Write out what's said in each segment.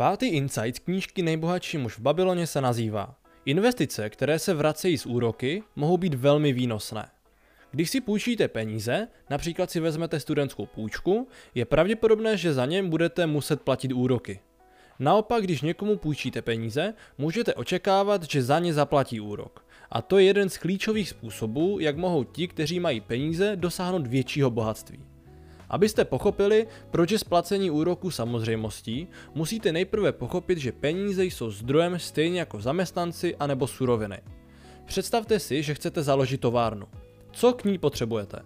Pátý insight z knížky Nejbohatší muž v Babyloně se nazývá Investice, které se vracejí z úroky, mohou být velmi výnosné. Když si půjčíte peníze, například si vezmete studentskou půjčku, je pravděpodobné, že za ně budete muset platit úroky. Naopak, když někomu půjčíte peníze, můžete očekávat, že za ně zaplatí úrok. A to je jeden z klíčových způsobů, jak mohou ti, kteří mají peníze, dosáhnout většího bohatství. Abyste pochopili, proč je splacení úroku samozřejmostí, musíte nejprve pochopit, že peníze jsou zdrojem stejně jako zaměstnanci anebo suroviny. Představte si, že chcete založit továrnu. Co k ní potřebujete?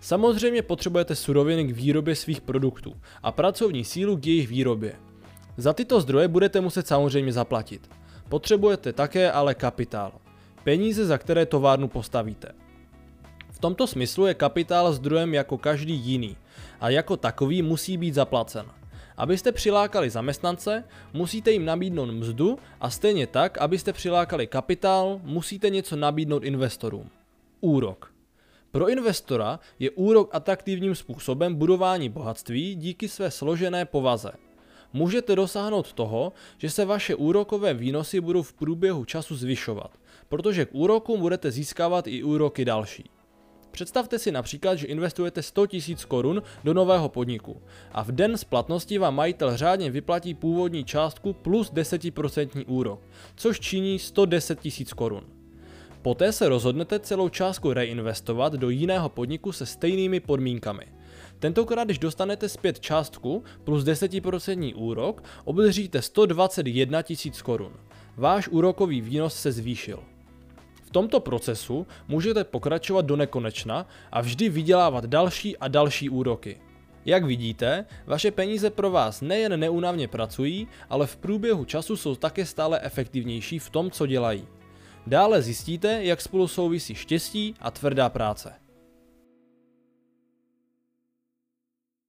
Samozřejmě potřebujete suroviny k výrobě svých produktů a pracovní sílu k jejich výrobě. Za tyto zdroje budete muset samozřejmě zaplatit. Potřebujete také ale kapitál. Peníze, za které továrnu postavíte. V tomto smyslu je kapitál zdrojem jako každý jiný a jako takový musí být zaplacen. Abyste přilákali zaměstnance, musíte jim nabídnout mzdu a stejně tak, abyste přilákali kapitál, musíte něco nabídnout investorům. Úrok. Pro investora je úrok atraktivním způsobem budování bohatství díky své složené povaze. Můžete dosáhnout toho, že se vaše úrokové výnosy budou v průběhu času zvyšovat, protože k úrokům budete získávat i úroky další. Představte si například, že investujete 100 000 korun do nového podniku a v den splatnosti vám majitel řádně vyplatí původní částku plus 10% úrok, což činí 110 000 korun. Poté se rozhodnete celou částku reinvestovat do jiného podniku se stejnými podmínkami. Tentokrát, když dostanete zpět částku plus 10% úrok, obdržíte 121 000 korun. Váš úrokový výnos se zvýšil. V tomto procesu můžete pokračovat do nekonečna a vždy vydělávat další a další úroky. Jak vidíte, vaše peníze pro vás nejen neúnavně pracují, ale v průběhu času jsou také stále efektivnější v tom, co dělají. Dále zjistíte, jak spolu souvisí štěstí a tvrdá práce.